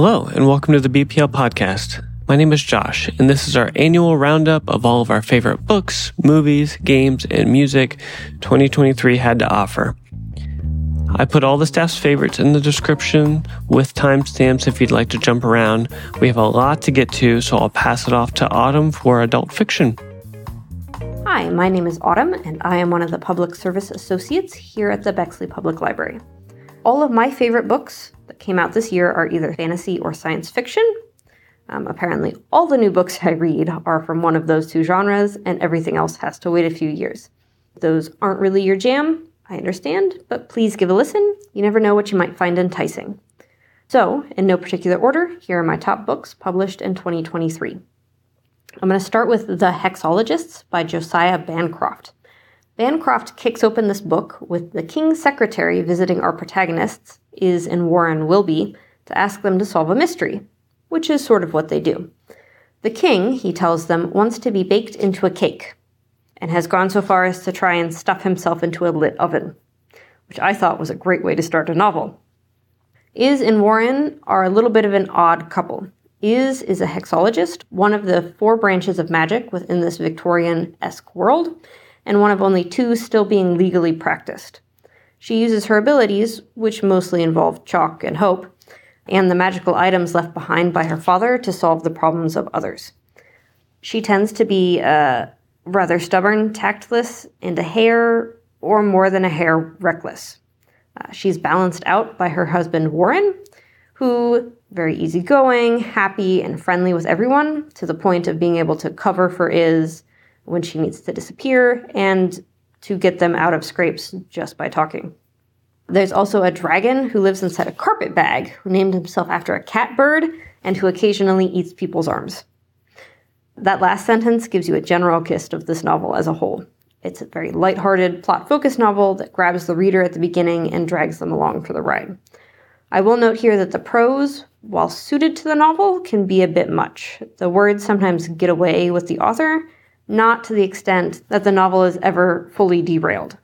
Hello, and welcome to the BPL podcast. My name is Josh, and this is our annual roundup of all of our favorite books, movies, games, and music 2023 had to offer. I put all the staff's favorites in the description with timestamps if you'd like to jump around. We have a lot to get to, so I'll pass it off to Autumn for adult fiction. Hi, my name is Autumn, and I am one of the Public Service Associates here at the Bexley Public Library. All of my favorite books came out this year are either fantasy or science fiction. Um, apparently, all the new books I read are from one of those two genres, and everything else has to wait a few years. Those aren't really your jam, I understand, but please give a listen. You never know what you might find enticing. So, in no particular order, here are my top books published in 2023. I'm going to start with The Hexologists by Josiah Bancroft. Bancroft kicks open this book with the King's secretary visiting our protagonists, Iz and Warren Wilby to ask them to solve a mystery, which is sort of what they do. The king, he tells them, wants to be baked into a cake, and has gone so far as to try and stuff himself into a lit oven, which I thought was a great way to start a novel. Iz and Warren are a little bit of an odd couple. Iz is a hexologist, one of the four branches of magic within this Victorian esque world, and one of only two still being legally practiced. She uses her abilities, which mostly involve chalk and hope, and the magical items left behind by her father to solve the problems of others. She tends to be uh, rather stubborn, tactless, and a hair, or more than a hair, reckless. Uh, she's balanced out by her husband Warren, who very easygoing, happy, and friendly with everyone, to the point of being able to cover for Iz when she needs to disappear and to get them out of scrapes just by talking. There's also a dragon who lives inside a carpet bag, who named himself after a cat bird and who occasionally eats people's arms. That last sentence gives you a general gist of this novel as a whole. It's a very lighthearted, plot focused novel that grabs the reader at the beginning and drags them along for the ride. I will note here that the prose, while suited to the novel, can be a bit much. The words sometimes get away with the author, not to the extent that the novel is ever fully derailed.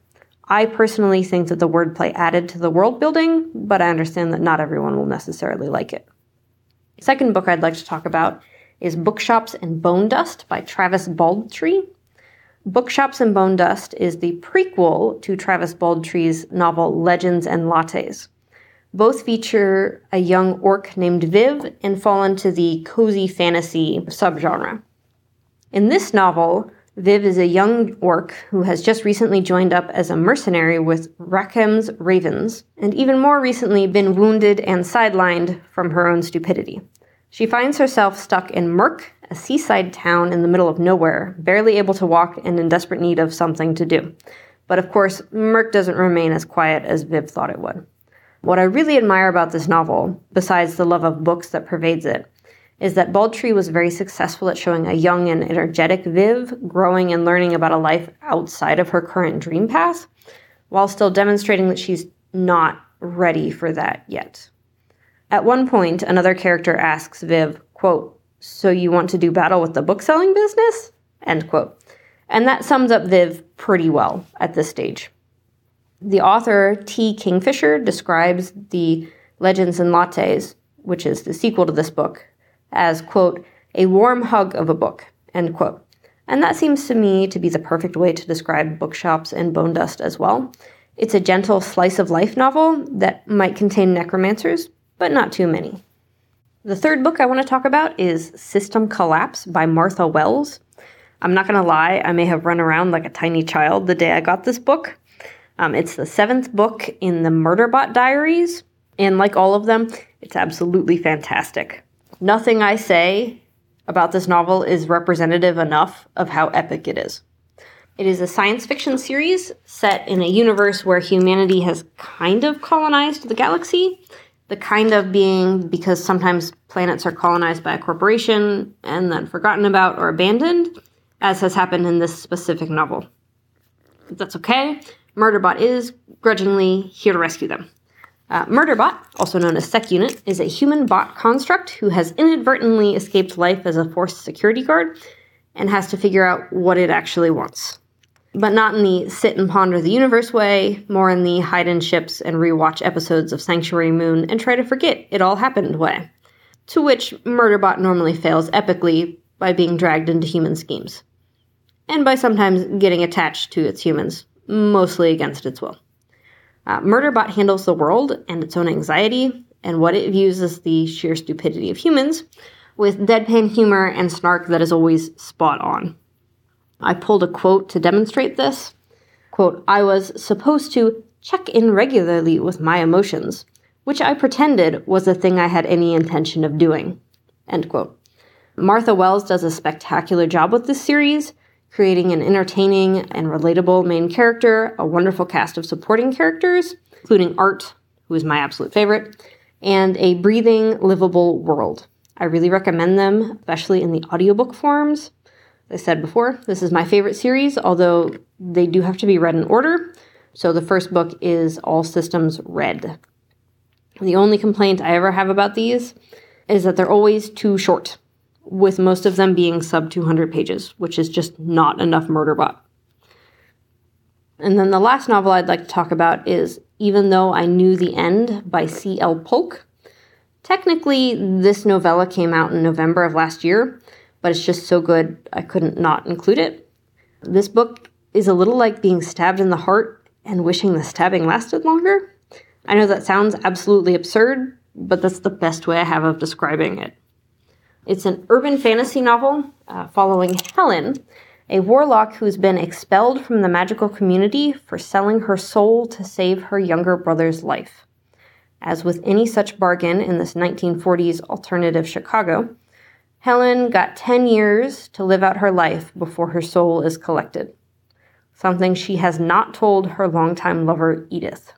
I personally think that the wordplay added to the world building, but I understand that not everyone will necessarily like it. Second book I'd like to talk about is Bookshops and Bonedust by Travis Baldtree. Bookshops and Bonedust is the prequel to Travis Baldtree's novel Legends and Lattes. Both feature a young orc named Viv and fall into the cozy fantasy subgenre. In this novel, Viv is a young orc who has just recently joined up as a mercenary with Rackam's Ravens, and even more recently been wounded and sidelined from her own stupidity. She finds herself stuck in Murk, a seaside town in the middle of nowhere, barely able to walk and in desperate need of something to do. But of course, Murk doesn't remain as quiet as Viv thought it would. What I really admire about this novel, besides the love of books that pervades it, is that Baldtree was very successful at showing a young and energetic Viv growing and learning about a life outside of her current dream path, while still demonstrating that she's not ready for that yet. At one point, another character asks Viv, quote, So you want to do battle with the bookselling business? End quote. And that sums up Viv pretty well at this stage. The author, T. Kingfisher, describes the Legends and Lattes, which is the sequel to this book, as, quote, a warm hug of a book, end quote. And that seems to me to be the perfect way to describe bookshops and bone dust as well. It's a gentle slice of life novel that might contain necromancers, but not too many. The third book I want to talk about is System Collapse by Martha Wells. I'm not going to lie, I may have run around like a tiny child the day I got this book. Um, it's the seventh book in the Murderbot Diaries, and like all of them, it's absolutely fantastic. Nothing I say about this novel is representative enough of how epic it is. It is a science fiction series set in a universe where humanity has kind of colonized the galaxy. The kind of being because sometimes planets are colonized by a corporation and then forgotten about or abandoned, as has happened in this specific novel. But that's okay. Murderbot is grudgingly here to rescue them. Uh, Murderbot, also known as SecUnit, is a human bot construct who has inadvertently escaped life as a forced security guard and has to figure out what it actually wants. But not in the sit and ponder the universe way, more in the hide in ships and rewatch episodes of Sanctuary Moon and try to forget it all happened way. to which Murderbot normally fails epically by being dragged into human schemes, and by sometimes getting attached to its humans, mostly against its will. Uh, Murderbot handles the world and its own anxiety and what it views as the sheer stupidity of humans with deadpan humor and snark that is always spot on. I pulled a quote to demonstrate this. Quote, I was supposed to check in regularly with my emotions, which I pretended was a thing I had any intention of doing. End quote. Martha Wells does a spectacular job with this series, creating an entertaining and relatable main character, a wonderful cast of supporting characters, including Art, who is my absolute favorite, and a breathing, livable world. I really recommend them, especially in the audiobook forms. As I said before, this is my favorite series, although they do have to be read in order. So the first book is All Systems Red. The only complaint I ever have about these is that they're always too short, with most of them being sub 200 pages, which is just not enough Murderbot. And then the last novel I'd like to talk about is Even Though I Knew the End by C.L. Polk. Technically, this novella came out in November of last year, but it's just so good I couldn't not include it. This book is a little like being stabbed in the heart and wishing the stabbing lasted longer. I know that sounds absolutely absurd, but that's the best way I have of describing it. It's an urban fantasy novel uh, following Helen, a warlock who's been expelled from the magical community for selling her soul to save her younger brother's life. As with any such bargain in this 1940s alternative Chicago, Helen got 10 years to live out her life before her soul is collected. Something she has not told her longtime lover, Edith.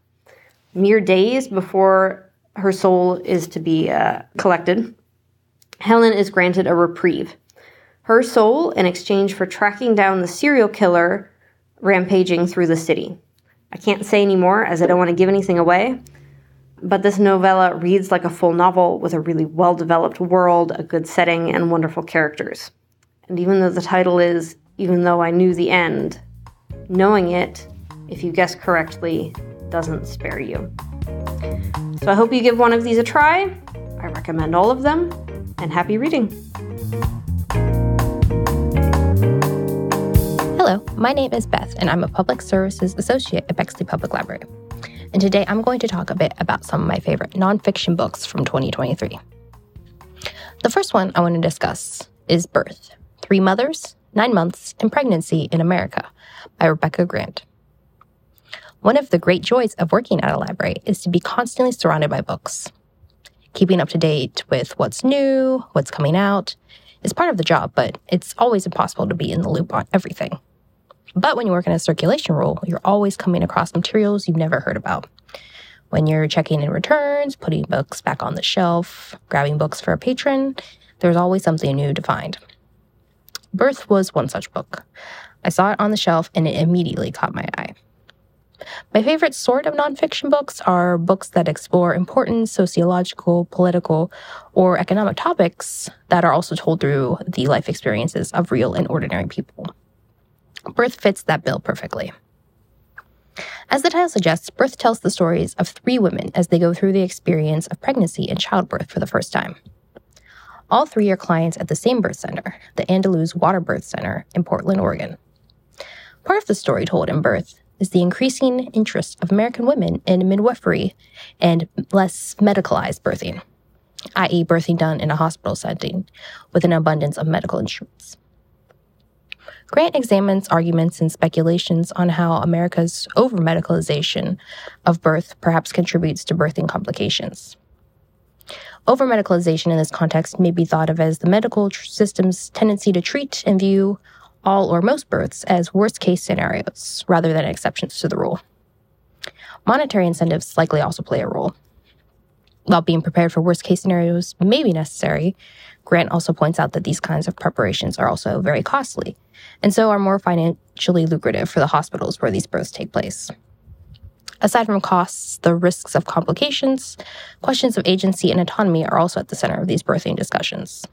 Mere days before her soul is to be uh, collected, Helen is granted a reprieve. Her soul in exchange for tracking down the serial killer rampaging through the city. I can't say any more as I don't want to give anything away, but this novella reads like a full novel with a really well developed world, a good setting, and wonderful characters. And even though the title is Even Though I Knew the End, knowing it, if you guess correctly, doesn't spare you. So I hope you give one of these a try. I recommend all of them, and happy reading. Hello, my name is Beth, and I'm a Public Services Associate at Bexley Public Library and today I'm going to talk a bit about some of my favorite nonfiction books from 2023. The first one I want to discuss is Birth Three Mothers, Nine Months, and Pregnancy in America by Rebecca Grant. One of the great joys of working at a library is to be constantly surrounded by books. Keeping up to date with what's new, what's coming out, is part of the job, but it's always impossible to be in the loop on everything. But when you work in a circulation role, you're always coming across materials you've never heard about. When you're checking in returns, putting books back on the shelf, grabbing books for a patron, there's always something new to find. Birth was one such book. I saw it on the shelf and it immediately caught my eye. My favorite sort of nonfiction books are books that explore important sociological, political, or economic topics that are also told through the life experiences of real and ordinary people. Birth fits that bill perfectly. As the title suggests, Birth tells the stories of three women as they go through the experience of pregnancy and childbirth for the first time. All three are clients at the same birth center, the Andaluz Water Birth Center in Portland, Oregon. Part of the story told in Birth is the increasing interest of American women in midwifery and less medicalized birthing, i.e., birthing done in a hospital setting with an abundance of medical instruments. Grant examines arguments and speculations on how America's over medicalization of birth perhaps contributes to birthing complications. Over medicalization in this context may be thought of as the medical tr- system's tendency to treat and view all or most births as worst case scenarios rather than exceptions to the rule. Monetary incentives likely also play a role. While being prepared for worst case scenarios may be necessary, Grant also points out that these kinds of preparations are also very costly, and so are more financially lucrative for the hospitals where these births take place. Aside from costs, the risks of complications, questions of agency and autonomy are also at the center of these birthing discussions.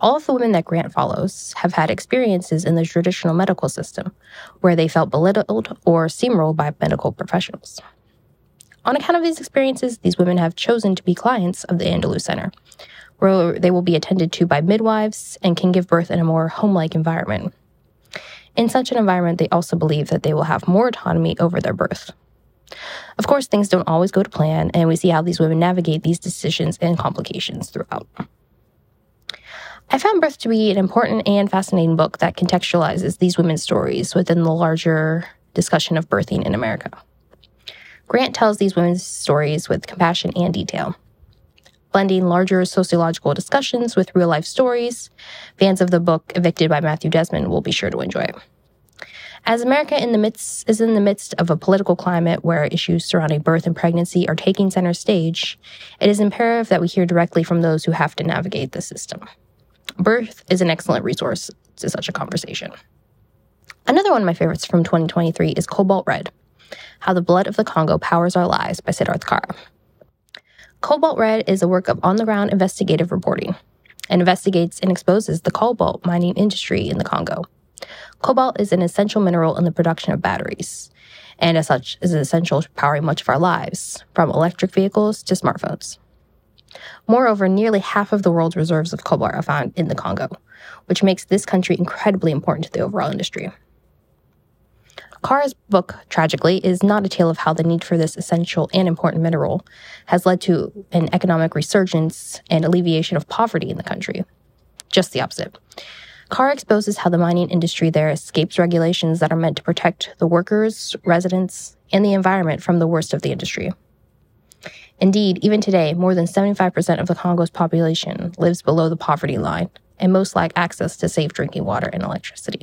All of the women that Grant follows have had experiences in the traditional medical system where they felt belittled or steamrolled by medical professionals. On account of these experiences, these women have chosen to be clients of the Andaluz Center, where they will be attended to by midwives and can give birth in a more home like environment. In such an environment, they also believe that they will have more autonomy over their birth. Of course, things don't always go to plan, and we see how these women navigate these decisions and complications throughout. I found Birth to be an important and fascinating book that contextualizes these women's stories within the larger discussion of birthing in America. Grant tells these women's stories with compassion and detail. Blending larger sociological discussions with real life stories, fans of the book Evicted by Matthew Desmond will be sure to enjoy it. As America in the midst is in the midst of a political climate where issues surrounding birth and pregnancy are taking center stage, it is imperative that we hear directly from those who have to navigate the system. Birth is an excellent resource to such a conversation. Another one of my favorites from 2023 is Cobalt Red How the Blood of the Congo Powers Our Lives by Siddharth Kara. Cobalt Red is a work of on the ground investigative reporting and investigates and exposes the cobalt mining industry in the Congo. Cobalt is an essential mineral in the production of batteries, and as such is essential to powering much of our lives, from electric vehicles to smartphones. Moreover, nearly half of the world's reserves of cobalt are found in the Congo, which makes this country incredibly important to the overall industry. Kara's book, tragically, is not a tale of how the need for this essential and important mineral has led to an economic resurgence and alleviation of poverty in the country. Just the opposite. Kara exposes how the mining industry there escapes regulations that are meant to protect the workers, residents, and the environment from the worst of the industry. Indeed, even today, more than 75% of the Congo's population lives below the poverty line, and most lack access to safe drinking water and electricity.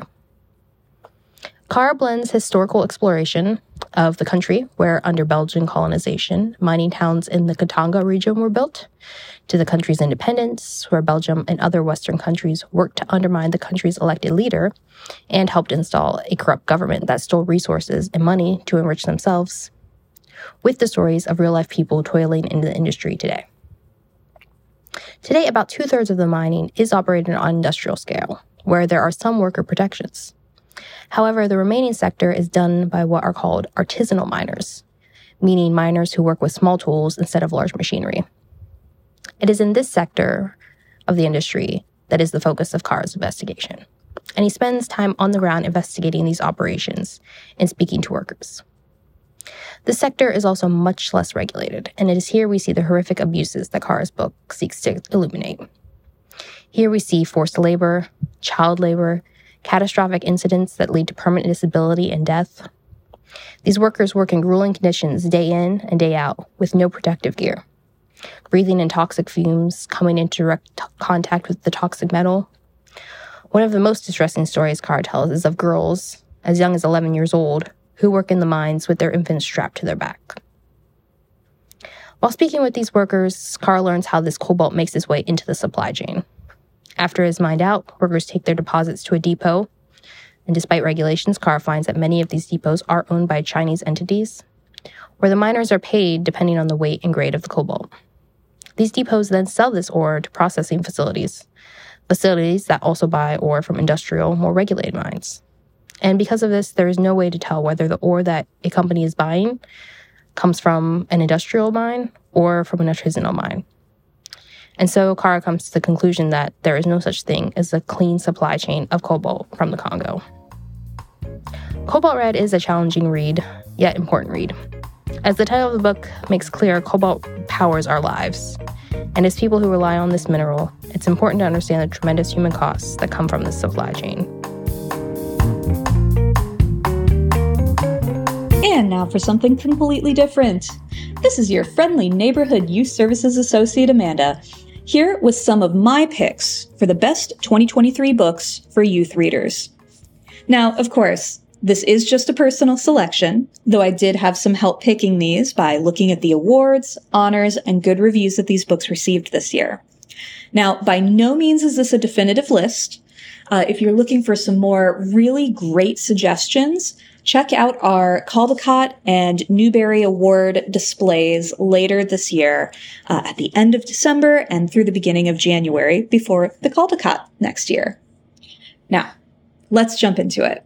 Kara blends historical exploration of the country, where under Belgian colonization, mining towns in the Katanga region were built, to the country's independence, where Belgium and other Western countries worked to undermine the country's elected leader and helped install a corrupt government that stole resources and money to enrich themselves with the stories of real life people toiling in the industry today. Today, about two thirds of the mining is operated on industrial scale, where there are some worker protections. However, the remaining sector is done by what are called artisanal miners, meaning miners who work with small tools instead of large machinery. It is in this sector of the industry that is the focus of Kara's investigation, and he spends time on the ground investigating these operations and speaking to workers. The sector is also much less regulated, and it is here we see the horrific abuses that Kara's book seeks to illuminate. Here we see forced labor, child labor, catastrophic incidents that lead to permanent disability and death. These workers work in grueling conditions day in and day out with no protective gear, breathing in toxic fumes, coming into direct t- contact with the toxic metal. One of the most distressing stories Kara tells is of girls as young as 11 years old who work in the mines with their infants strapped to their back. While speaking with these workers, Kara learns how this cobalt makes its way into the supply chain. After it is mined out, workers take their deposits to a depot, and despite regulations, Kara finds that many of these depots are owned by Chinese entities, where the miners are paid depending on the weight and grade of the cobalt. These depots then sell this ore to processing facilities, facilities that also buy ore from industrial, more regulated mines. And because of this, there is no way to tell whether the ore that a company is buying comes from an industrial mine or from an artisanal mine. And so Kara comes to the conclusion that there is no such thing as a clean supply chain of cobalt from the Congo. Cobalt Red is a challenging read, yet important read. As the title of the book makes clear, cobalt powers our lives. And as people who rely on this mineral, it's important to understand the tremendous human costs that come from this supply chain. And now for something completely different. This is your friendly neighborhood youth services associate Amanda, here with some of my picks for the best 2023 books for youth readers. Now, of course, this is just a personal selection, though I did have some help picking these by looking at the awards, honors, and good reviews that these books received this year. Now, by no means is this a definitive list. Uh, if you're looking for some more really great suggestions, check out our Caldecott and Newbery Award displays later this year uh, at the end of December and through the beginning of January before the Caldecott next year. Now, let's jump into it.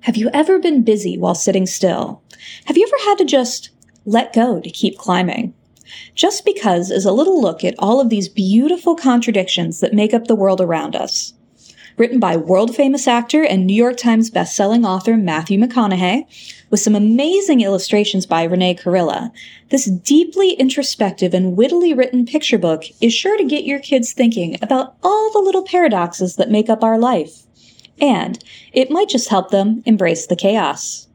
Have you ever been busy while sitting still? Have you ever had to just let go to keep climbing. Just Because is a little look at all of these beautiful contradictions that make up the world around us. Written by world famous actor and New York Times bestselling author Matthew McConaughey, with some amazing illustrations by Renee Kurilla, this deeply introspective and wittily written picture book is sure to get your kids thinking about all the little paradoxes that make up our life. And it might just help them embrace the chaos.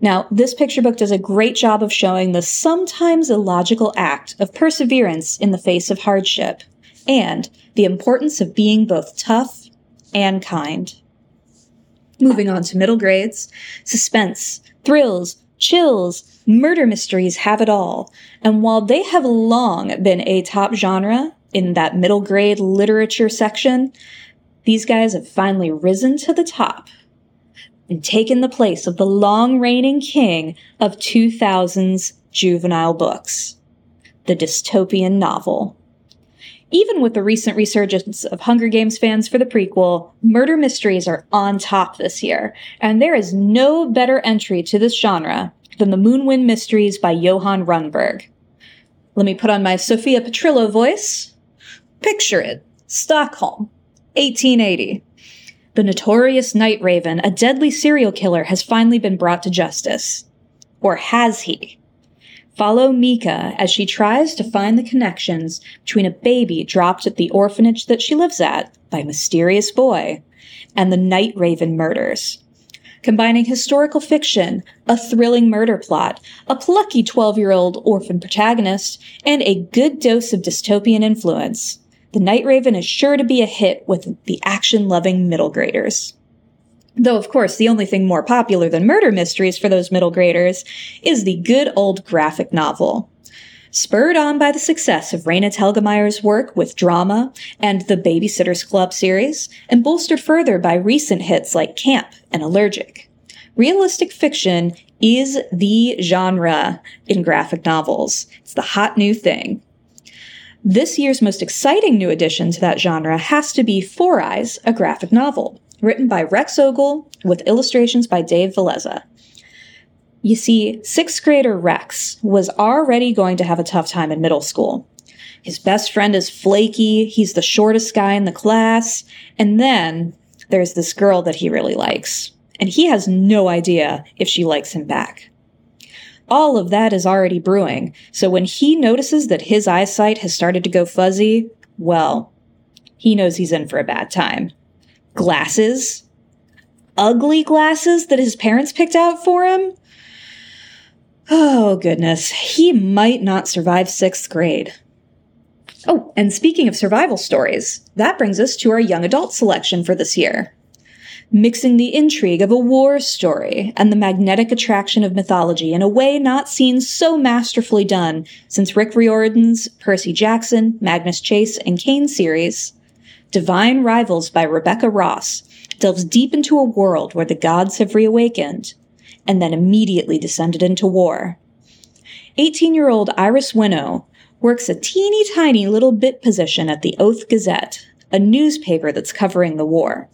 Now, this picture book does a great job of showing the sometimes illogical act of perseverance in the face of hardship and the importance of being both tough and kind. Moving on to middle grades, suspense, thrills, chills, murder mysteries have it all. And while they have long been a top genre in that middle grade literature section, these guys have finally risen to the top and taken the place of the long reigning king of 2000's juvenile books, the dystopian novel. Even with the recent resurgence of Hunger Games fans for the prequel, murder mysteries are on top this year, and there is no better entry to this genre than the Moonwind Mysteries by Johan Rundberg. Let me put on my Sophia Petrillo voice. Picture it Stockholm, 1880. The notorious Night Raven, a deadly serial killer, has finally been brought to justice. Or has he? Follow Mika as she tries to find the connections between a baby dropped at the orphanage that she lives at by a mysterious boy and the Night Raven murders. Combining historical fiction, a thrilling murder plot, a plucky 12 year old orphan protagonist, and a good dose of dystopian influence. The Night Raven is sure to be a hit with the action loving middle graders. Though, of course, the only thing more popular than murder mysteries for those middle graders is the good old graphic novel. Spurred on by the success of Raina Telgemeier's work with drama and the Babysitter's Club series, and bolstered further by recent hits like Camp and Allergic. Realistic fiction is the genre in graphic novels. It's the hot new thing. This year's most exciting new addition to that genre has to be Four Eyes, a graphic novel, written by Rex Ogle with illustrations by Dave Valeza. You see, sixth grader Rex was already going to have a tough time in middle school. His best friend is flaky, he's the shortest guy in the class, and then there's this girl that he really likes, and he has no idea if she likes him back all of that is already brewing. So when he notices that his eyesight has started to go fuzzy, well, he knows he's in for a bad time. Glasses? Ugly glasses that his parents picked out for him? Oh, goodness. He might not survive sixth grade. Oh, and speaking of survival stories, that brings us to our young adult selection for this year mixing the intrigue of a war story and the magnetic attraction of mythology in a way not seen so masterfully done since Rick Riordan's Percy Jackson, Magnus Chase, and Kane series. Divine Rivals by Rebecca Ross delves deep into a world where the gods have reawakened and then immediately descended into war. 18 year old Iris Winnow works a teeny tiny little bit position at the Oath Gazette, a newspaper that's covering the war.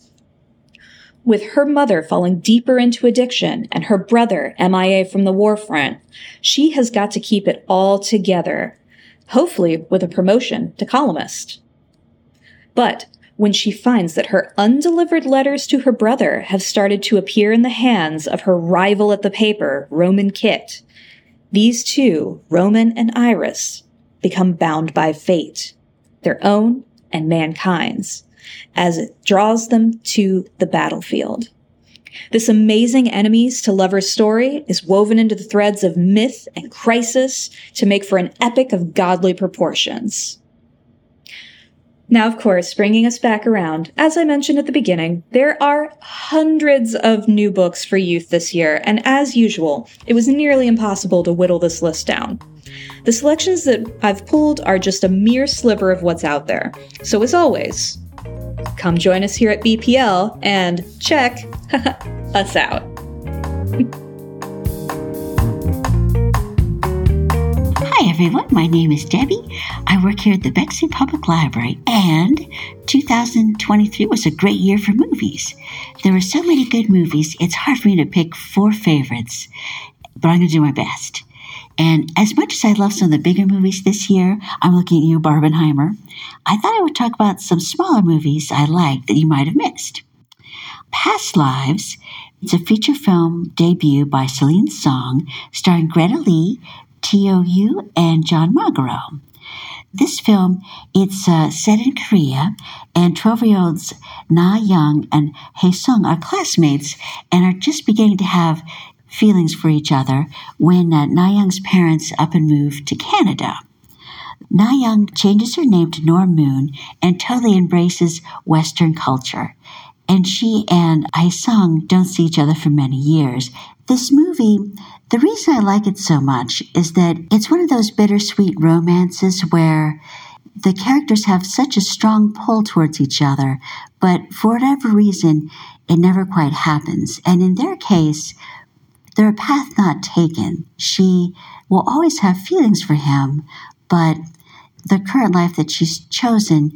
With her mother falling deeper into addiction and her brother MIA from the war front, she has got to keep it all together, hopefully with a promotion to columnist. But when she finds that her undelivered letters to her brother have started to appear in the hands of her rival at the paper, Roman Kitt, these two, Roman and Iris, become bound by fate, their own and mankind's as it draws them to the battlefield. This amazing enemies to lovers story is woven into the threads of myth and crisis to make for an epic of godly proportions. Now, of course, bringing us back around, as I mentioned at the beginning, there are hundreds of new books for youth this year, and as usual, it was nearly impossible to whittle this list down. The selections that I've pulled are just a mere sliver of what's out there. So, as always, come join us here at BPL and check us out. everyone. My name is Debbie. I work here at the Bexley Public Library, and 2023 was a great year for movies. There were so many good movies, it's hard for me to pick four favorites, but I'm going to do my best. And as much as I love some of the bigger movies this year, I'm looking at you, Barbenheimer. I thought I would talk about some smaller movies I liked that you might have missed. Past Lives. It's a feature film debut by Celine Song, starring Greta Lee, Teo Yoo, and John Magaro. This film, it's uh, set in Korea, and 12-year-olds Na Young and Hae Sung are classmates and are just beginning to have feelings for each other when uh, Na Young's parents up and move to Canada. Na Young changes her name to Nora Moon and totally embraces Western culture. And she and Hae Sung don't see each other for many years. This movie, the reason I like it so much is that it's one of those bittersweet romances where the characters have such a strong pull towards each other, but for whatever reason, it never quite happens. And in their case, they're a path not taken. She will always have feelings for him, but the current life that she's chosen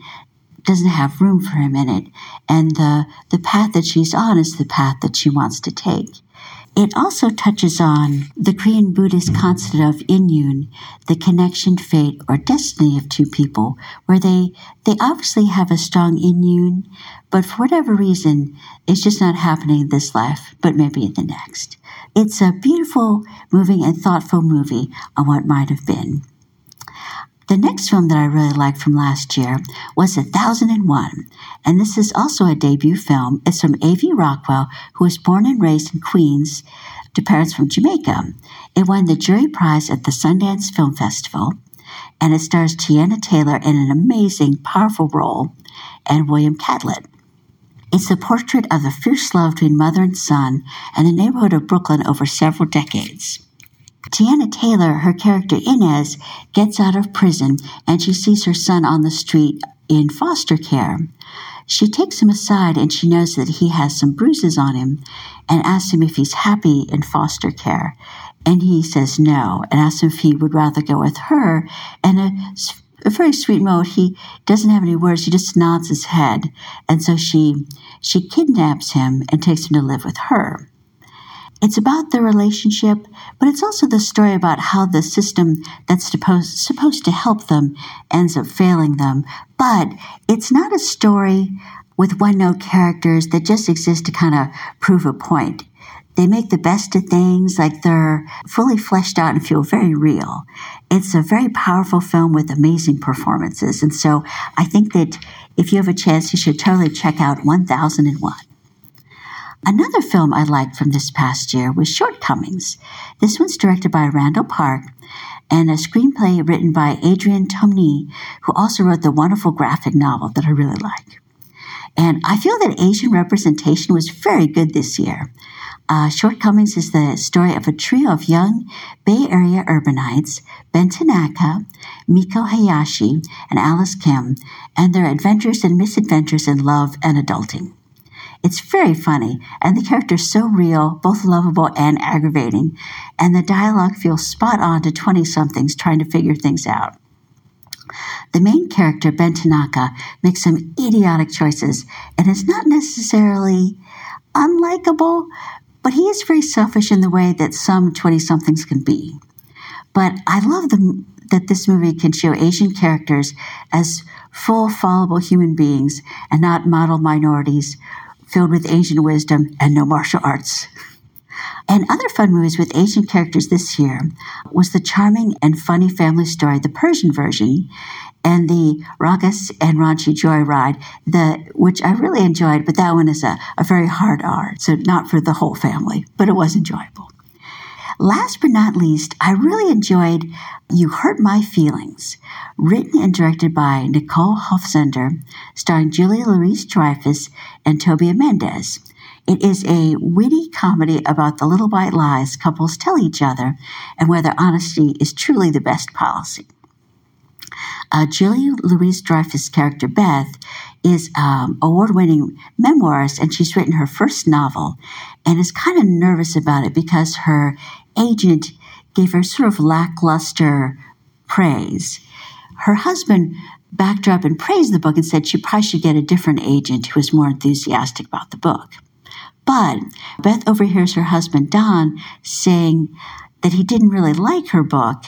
doesn't have room for him in it. And the, the path that she's on is the path that she wants to take. It also touches on the Korean Buddhist concept of inyun, the connection, fate, or destiny of two people, where they, they obviously have a strong inyun, but for whatever reason, it's just not happening in this life, but maybe in the next. It's a beautiful, moving, and thoughtful movie on what might have been. The next film that I really liked from last year was A Thousand and One, and this is also a debut film. It's from A.V. Rockwell, who was born and raised in Queens to parents from Jamaica. It won the jury prize at the Sundance Film Festival, and it stars Teyana Taylor in an amazing, powerful role, and William Catlett. It's a portrait of the fierce love between mother and son and the neighborhood of Brooklyn over several decades. Teyana Taylor, her character Inez, gets out of prison and she sees her son on the street in foster care. She takes him aside and she knows that he has some bruises on him and asks him if he's happy in foster care. And he says no and asks him if he would rather go with her. And a a very sweet mode. He doesn't have any words. He just nods his head, and so she she kidnaps him and takes him to live with her. It's about the relationship, but it's also the story about how the system that's supposed supposed to help them ends up failing them. But it's not a story with one note characters that just exist to kind of prove a point. They make the best of things, like they're fully fleshed out and feel very real. It's a very powerful film with amazing performances. And so I think that if you have a chance, you should totally check out 1001. Another film I liked from this past year was Shortcomings. This one's directed by Randall Park and a screenplay written by Adrian Tomine, who also wrote the wonderful graphic novel that I really like. And I feel that Asian representation was very good this year. Uh, Shortcomings is the story of a trio of young Bay Area urbanites, Ben Tanaka, Miko Hayashi, and Alice Kim, and their adventures and misadventures in love and adulting. It's very funny, and the characters so real, both lovable and aggravating, and the dialogue feels spot on to 20 somethings trying to figure things out. The main character, Ben Tanaka, makes some idiotic choices and is not necessarily unlikable, but he is very selfish in the way that some 20 somethings can be. But I love the, that this movie can show Asian characters as full, fallible human beings and not model minorities filled with Asian wisdom and no martial arts. And other fun movies with Asian characters this year was the charming and funny family story, the Persian version, and the Ragas and Ranchi Joyride, the, which I really enjoyed, but that one is a, a very hard R, so not for the whole family, but it was enjoyable. Last but not least, I really enjoyed You Hurt My Feelings, written and directed by Nicole Holofcener, starring Julia Louise Dreyfus and Tobias Menzies. It is a witty comedy about the little white lies couples tell each other and whether honesty is truly the best policy. Uh, Julia Louise Dreyfus' character Beth is um, award-winning memoirist, and she's written her first novel, and is kind of nervous about it because her agent gave her sort of lackluster praise. Her husband backed her up and praised the book and said she probably should get a different agent who was more enthusiastic about the book. But Beth overhears her husband Don saying that he didn't really like her book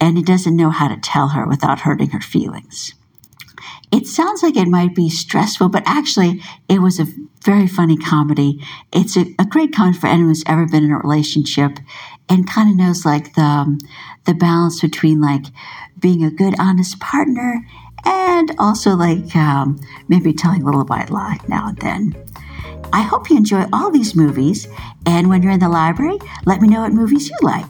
and he doesn't know how to tell her without hurting her feelings. It sounds like it might be stressful, but actually, it was a very funny comedy. It's a, a great comedy for anyone who's ever been in a relationship and kind of knows like the um, the balance between like being a good, honest partner and also like um, maybe telling a little white lie now and then. I hope you enjoy all these movies, and when you're in the library, let me know what movies you like.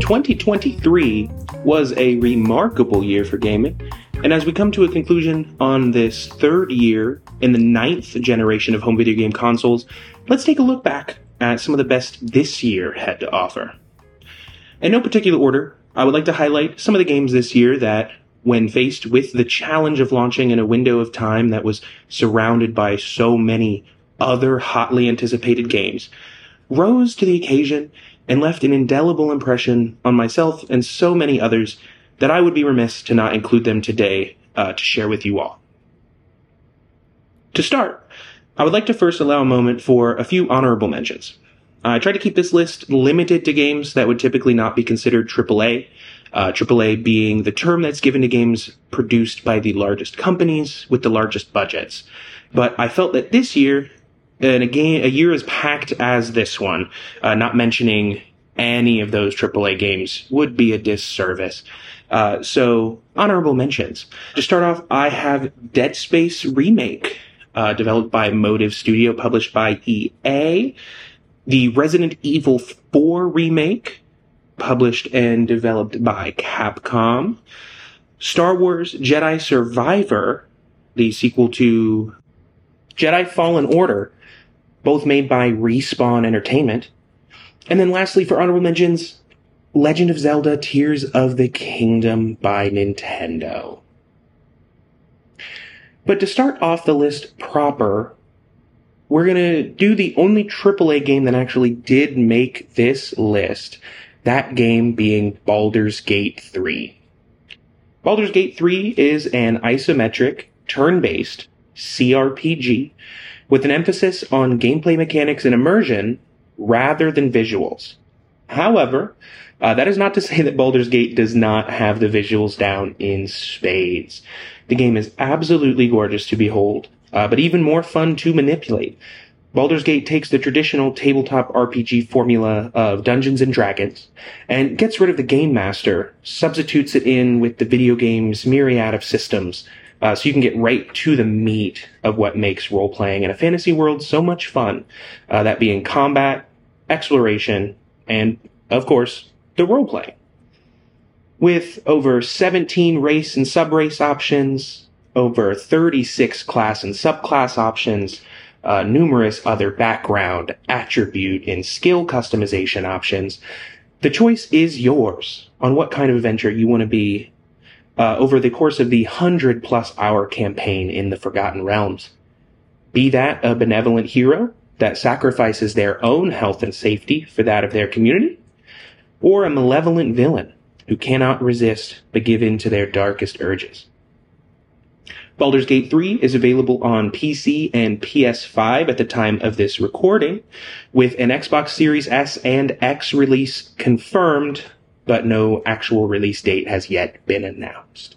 2023 was a remarkable year for gaming, and as we come to a conclusion on this third year in the ninth generation of home video game consoles, let's take a look back at some of the best this year had to offer. In no particular order, I would like to highlight some of the games this year that, when faced with the challenge of launching in a window of time that was surrounded by so many other hotly anticipated games, rose to the occasion and left an indelible impression on myself and so many others that I would be remiss to not include them today uh, to share with you all. To start, I would like to first allow a moment for a few honorable mentions. I try to keep this list limited to games that would typically not be considered AAA, uh, AAA being the term that's given to games produced by the largest companies with the largest budgets. But I felt that this year and a game, a year as packed as this one, uh, not mentioning any of those AAA games would be a disservice. Uh, so honorable mentions. To start off, I have Dead Space Remake, uh, developed by Motive Studio, published by EA. The Resident Evil 4 remake, published and developed by Capcom. Star Wars Jedi Survivor, the sequel to Jedi Fallen Order, both made by Respawn Entertainment. And then lastly, for honorable mentions, Legend of Zelda Tears of the Kingdom by Nintendo. But to start off the list proper, we're going to do the only AAA game that actually did make this list, that game being Baldur's Gate 3. Baldur's Gate 3 is an isometric, turn based CRPG with an emphasis on gameplay mechanics and immersion rather than visuals. However, uh, that is not to say that Baldur's Gate does not have the visuals down in spades. The game is absolutely gorgeous to behold, uh, but even more fun to manipulate. Baldur's Gate takes the traditional tabletop RPG formula of Dungeons and Dragons and gets rid of the game master, substitutes it in with the video game's myriad of systems, uh, so you can get right to the meat of what makes role playing in a fantasy world so much fun. Uh, that being combat, exploration, and of course, the role playing. With over 17 race and sub race options, over 36 class and subclass options, uh, numerous other background, attribute, and skill customization options, the choice is yours on what kind of adventure you want to be uh, over the course of the hundred plus hour campaign in the Forgotten Realms. Be that a benevolent hero that sacrifices their own health and safety for that of their community, or a malevolent villain who cannot resist but give in to their darkest urges. Baldur's Gate 3 is available on PC and PS5 at the time of this recording, with an Xbox Series S and X release confirmed but no actual release date has yet been announced.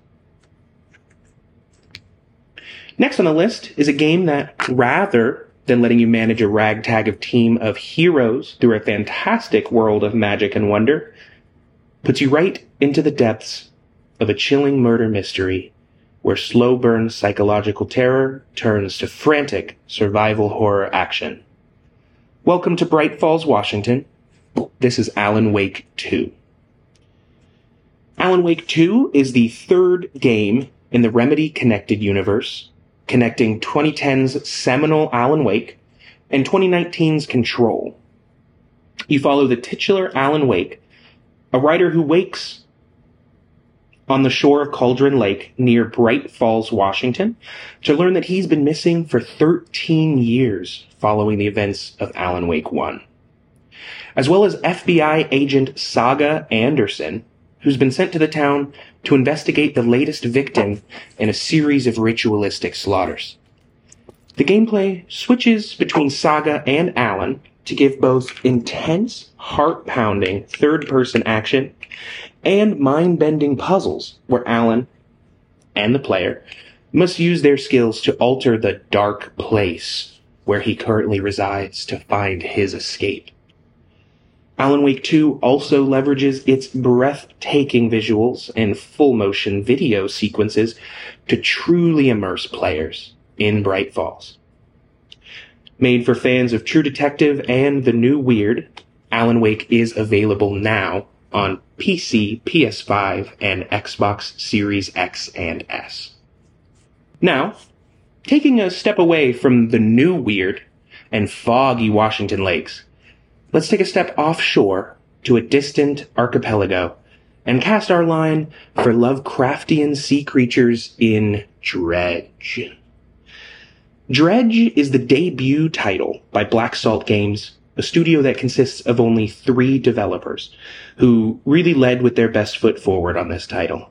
Next on the list is a game that, rather than letting you manage a ragtag of team of heroes through a fantastic world of magic and wonder, puts you right into the depths of a chilling murder mystery where slow burn psychological terror turns to frantic survival horror action. Welcome to Bright Falls, Washington. This is Alan Wake 2. Alan Wake 2 is the third game in the Remedy Connected universe, connecting 2010's seminal Alan Wake and 2019's Control. You follow the titular Alan Wake, a writer who wakes on the shore of Cauldron Lake near Bright Falls, Washington, to learn that he's been missing for 13 years following the events of Alan Wake 1. As well as FBI agent Saga Anderson, who's been sent to the town to investigate the latest victim in a series of ritualistic slaughters. The gameplay switches between Saga and Alan to give both intense, heart pounding third person action and mind bending puzzles where Alan and the player must use their skills to alter the dark place where he currently resides to find his escape. Alan Wake 2 also leverages its breathtaking visuals and full motion video sequences to truly immerse players in Bright Falls. Made for fans of True Detective and the new Weird, Alan Wake is available now on PC, PS5, and Xbox Series X and S. Now, taking a step away from the new Weird and foggy Washington lakes, let's take a step offshore to a distant archipelago and cast our line for Lovecraftian sea creatures in Dredge. Dredge is the debut title by Black Salt Games, a studio that consists of only three developers, who really led with their best foot forward on this title.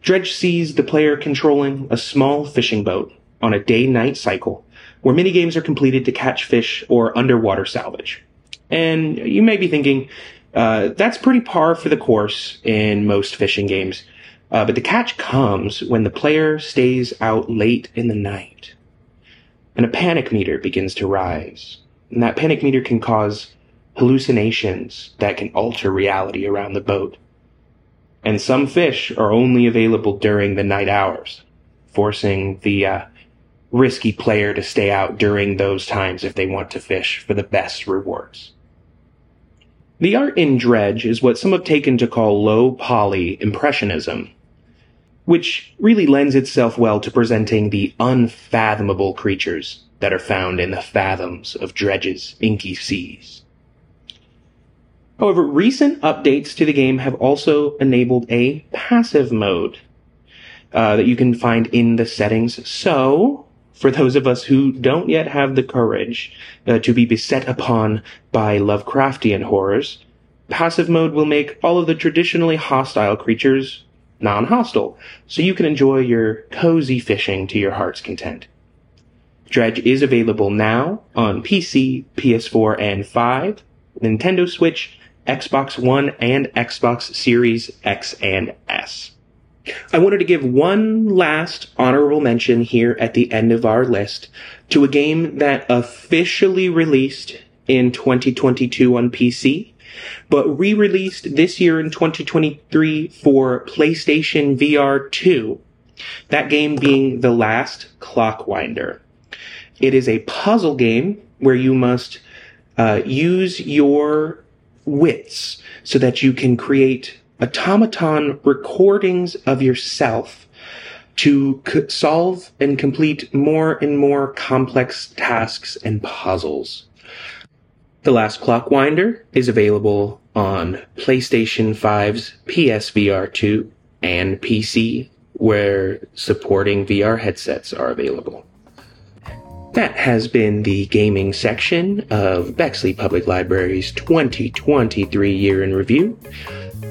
Dredge sees the player controlling a small fishing boat on a day-night cycle, where minigames are completed to catch fish or underwater salvage. And you may be thinking, uh, that's pretty par for the course in most fishing games. Uh, but the catch comes when the player stays out late in the night. And a panic meter begins to rise. And that panic meter can cause hallucinations that can alter reality around the boat. And some fish are only available during the night hours, forcing the uh, risky player to stay out during those times if they want to fish for the best rewards. The art in Dredge is what some have taken to call low poly impressionism, which really lends itself well to presenting the unfathomable creatures that are found in the fathoms of Dredge's inky seas. However, recent updates to the game have also enabled a passive mode uh, that you can find in the settings. So, for those of us who don't yet have the courage uh, to be beset upon by Lovecraftian horrors, passive mode will make all of the traditionally hostile creatures non-hostile, so you can enjoy your cozy fishing to your heart's content. Dredge is available now on PC, PS4, and 5, Nintendo Switch, Xbox One, and Xbox Series X and S. I wanted to give one last honorable mention here at the end of our list to a game that officially released in 2022 on PC, but re-released this year in 2023 for PlayStation VR 2. That game being The Last Clockwinder. It is a puzzle game where you must uh, use your wits so that you can create automaton recordings of yourself to c- solve and complete more and more complex tasks and puzzles. The Last Clockwinder is available on PlayStation 5's PSVR 2 and PC, where supporting VR headsets are available. That has been the gaming section of Bexley Public Library's 2023 year in review.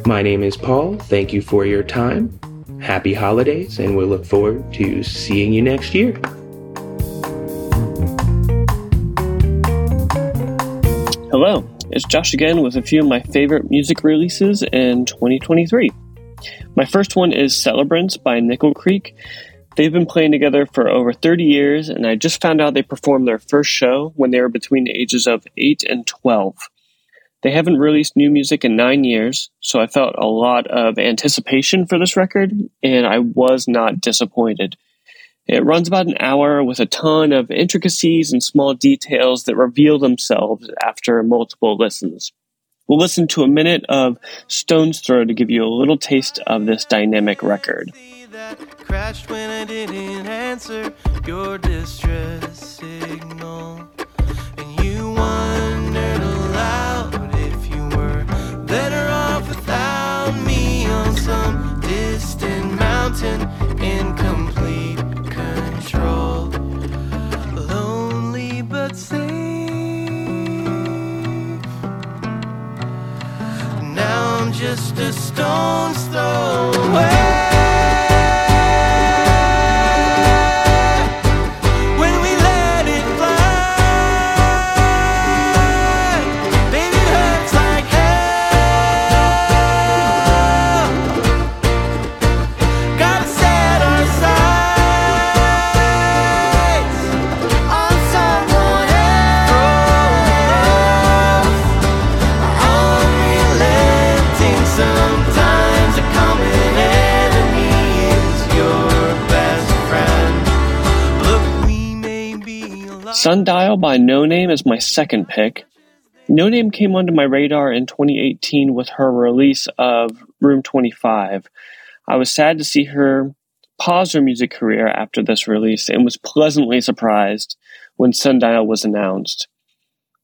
My name is Paul. Thank you for your time. Happy holidays, and we'll look forward to seeing you next year. Hello, it's Josh again with a few of my favorite music releases in 2023. My first one is Celebrants by Nickel Creek. They've been playing together for over 30 years, and I just found out they performed their first show when they were between the ages of 8 and 12. They haven't released new music in nine years, so I felt a lot of anticipation for this record, and I was not disappointed. It runs about an hour with a ton of intricacies and small details that reveal themselves after multiple listens. We'll listen to a minute of Stone's Throw to give you a little taste of this dynamic record. And you wondered aloud some distant mountain in complete control. Lonely but safe. Now I'm just a stone's throw away. Sundial by Noname is my second pick. Noname came onto my radar in 2018 with her release of Room 25. I was sad to see her pause her music career after this release and was pleasantly surprised when Sundial was announced.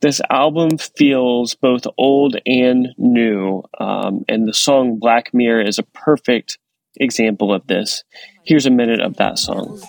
This album feels both old and new, um, and the song Black Mirror is a perfect example of this. Here's a minute of that song.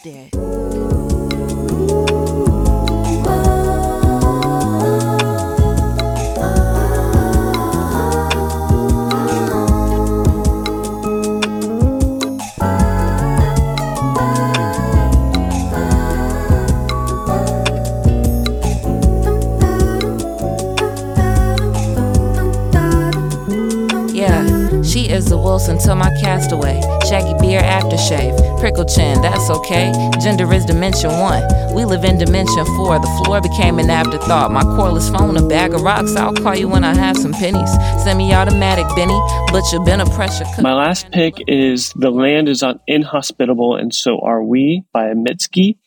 Wilson to my castaway. Shaggy beard aftershave. Prickle chin, that's okay. Gender is dimension one. We live in dimension four. The floor became an afterthought. My cordless phone, a bag of rocks. I'll call you when I have some pennies. Semi automatic, Benny. But you've been a pressure cooker. My last pick is The Land is Inhospitable and So Are We by Mitski.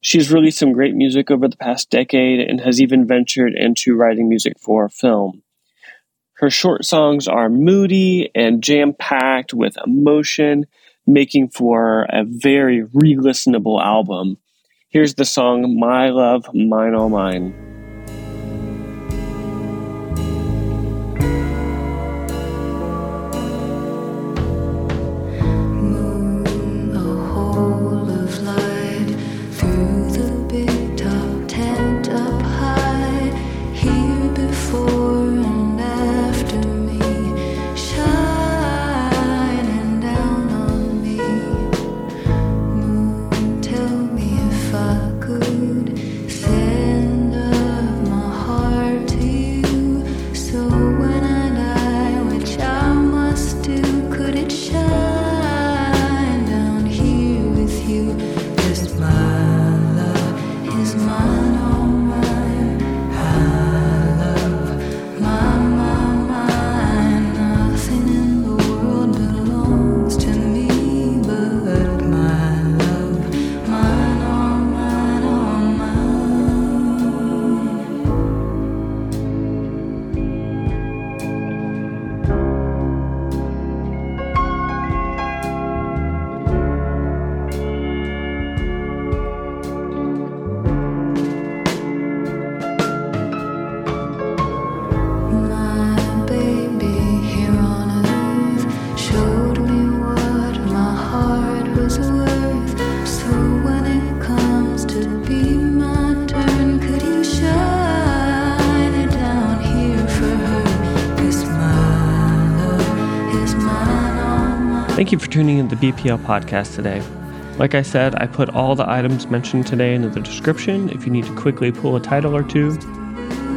She's released some great music over the past decade and has even ventured into writing music for film. Her short songs are moody and jam packed with emotion, making for a very re listenable album. Here's the song My Love, Mine All Mine. Tuning in to the BPL podcast today. Like I said, I put all the items mentioned today into the description if you need to quickly pull a title or two.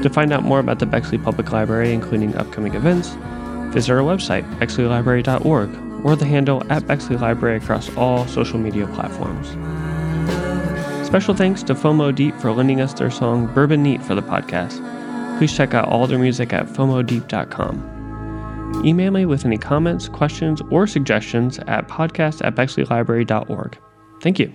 To find out more about the Bexley Public Library, including upcoming events, visit our website, bexleylibrary.org, or the handle at Bexley Library across all social media platforms. Special thanks to FOMO Deep for lending us their song Bourbon Neat for the podcast. Please check out all their music at FOMODeep.com. Email me with any comments, questions, or suggestions at podcast at bexleylibrary.org. Thank you.